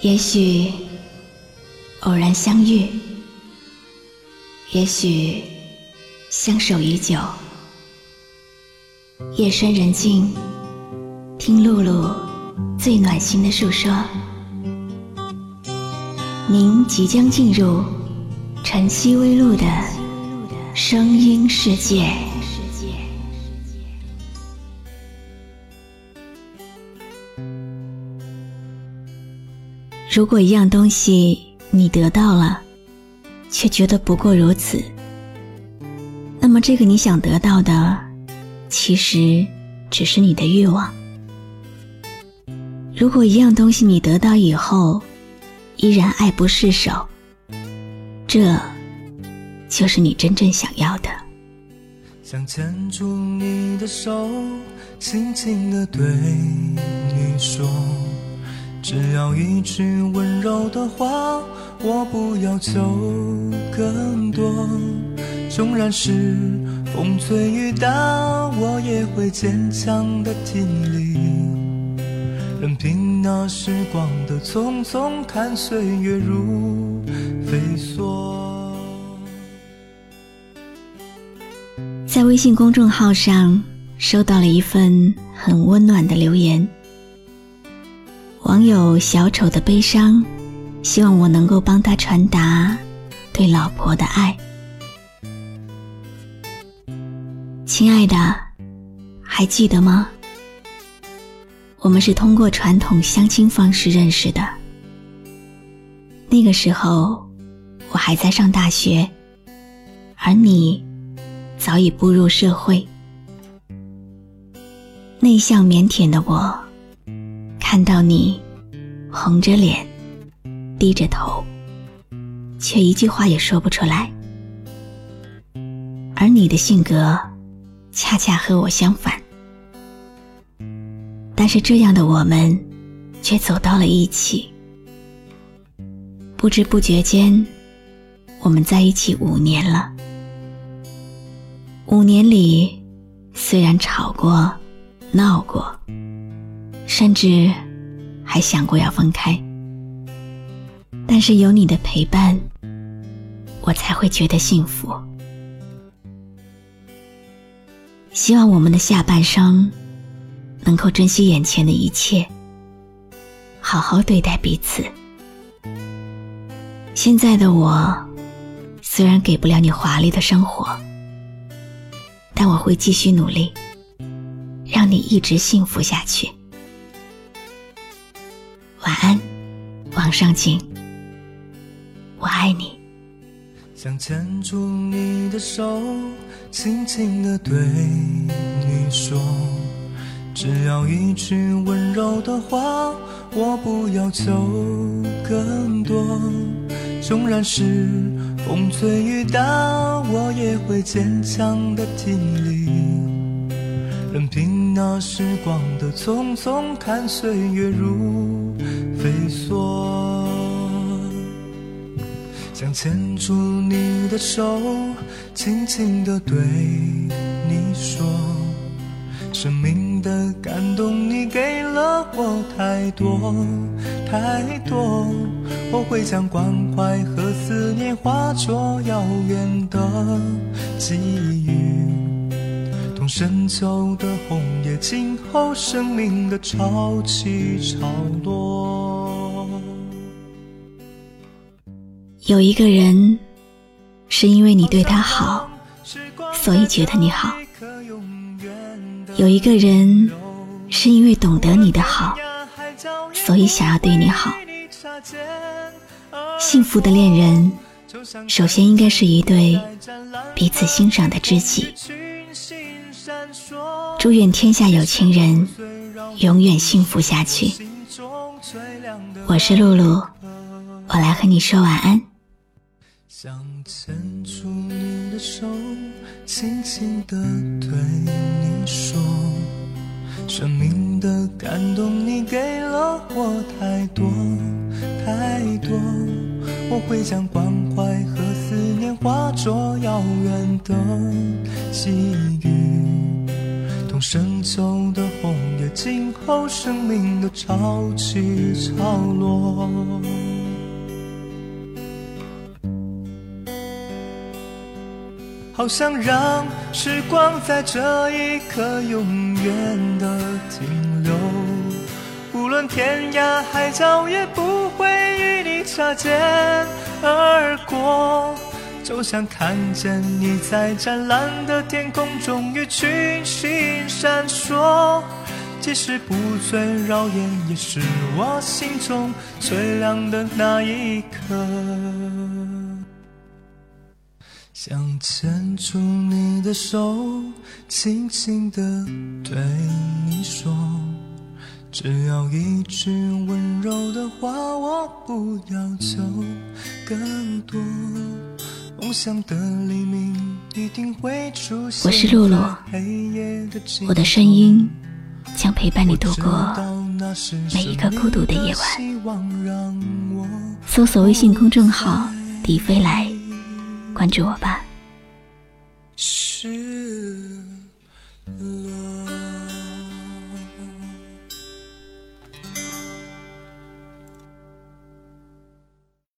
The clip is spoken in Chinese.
也许偶然相遇，也许相守已久。夜深人静，听露露最暖心的诉说。您即将进入晨曦微露的声音世界。如果一样东西你得到了，却觉得不过如此，那么这个你想得到的，其实只是你的欲望。如果一样东西你得到以后，依然爱不释手，这就是你真正想要的。想牵住你的手，轻轻地对你说。只要一句温柔的话，我不要求更多。纵然是风吹雨打，我也会坚强的挺立。任凭那时光的匆匆，看岁月如飞梭。在微信公众号上收到了一份很温暖的留言。网友小丑的悲伤，希望我能够帮他传达对老婆的爱。亲爱的，还记得吗？我们是通过传统相亲方式认识的。那个时候，我还在上大学，而你早已步入社会。内向腼腆的我。看到你红着脸，低着头，却一句话也说不出来。而你的性格恰恰和我相反，但是这样的我们却走到了一起。不知不觉间，我们在一起五年了。五年里，虽然吵过、闹过。甚至还想过要分开，但是有你的陪伴，我才会觉得幸福。希望我们的下半生能够珍惜眼前的一切，好好对待彼此。现在的我虽然给不了你华丽的生活，但我会继续努力，让你一直幸福下去。晚安，往上请，我爱你。想牵住你的手，轻轻地对你说，只要一句温柔的话，我不要求更多。纵然是风吹雨打，我也会坚强的挺立。任凭那时光的匆匆，看岁月如。想牵住你的手，轻轻地对你说，生命的感动你给了我太多太多，我会将关怀和思念化作遥远的际遇。深秋的红叶，静候生命的潮起潮落。有一个人，是因为你对他好，所以觉得你好；有一个人，是因为懂得你的好，所以想要对你好。幸福的恋人，首先应该是一对彼此欣赏的知己。祝愿天下有情人永远幸福下去。我是露露，我来和你说晚安。想牵住你的手，轻轻地对你说，生命的感动你给了我太多太多，我会将关怀和思念化作遥远的寄语，同。深秋的红叶。静候生命的潮起潮落。好想让时光在这一刻永远的停留，无论天涯海角也不会与你擦肩而过。就像看见你在湛蓝的天空中与群星闪烁，即使不最耀眼，也是我心中最亮的那一颗。想牵住你的手，轻轻地对你说，只要一句温柔的话，我不要求更多。梦想的黎明一定会出现。我是露露，我的声音将陪伴你度过每一个孤独的夜晚。搜索微信公众号“迪飞来”。关注我吧。是。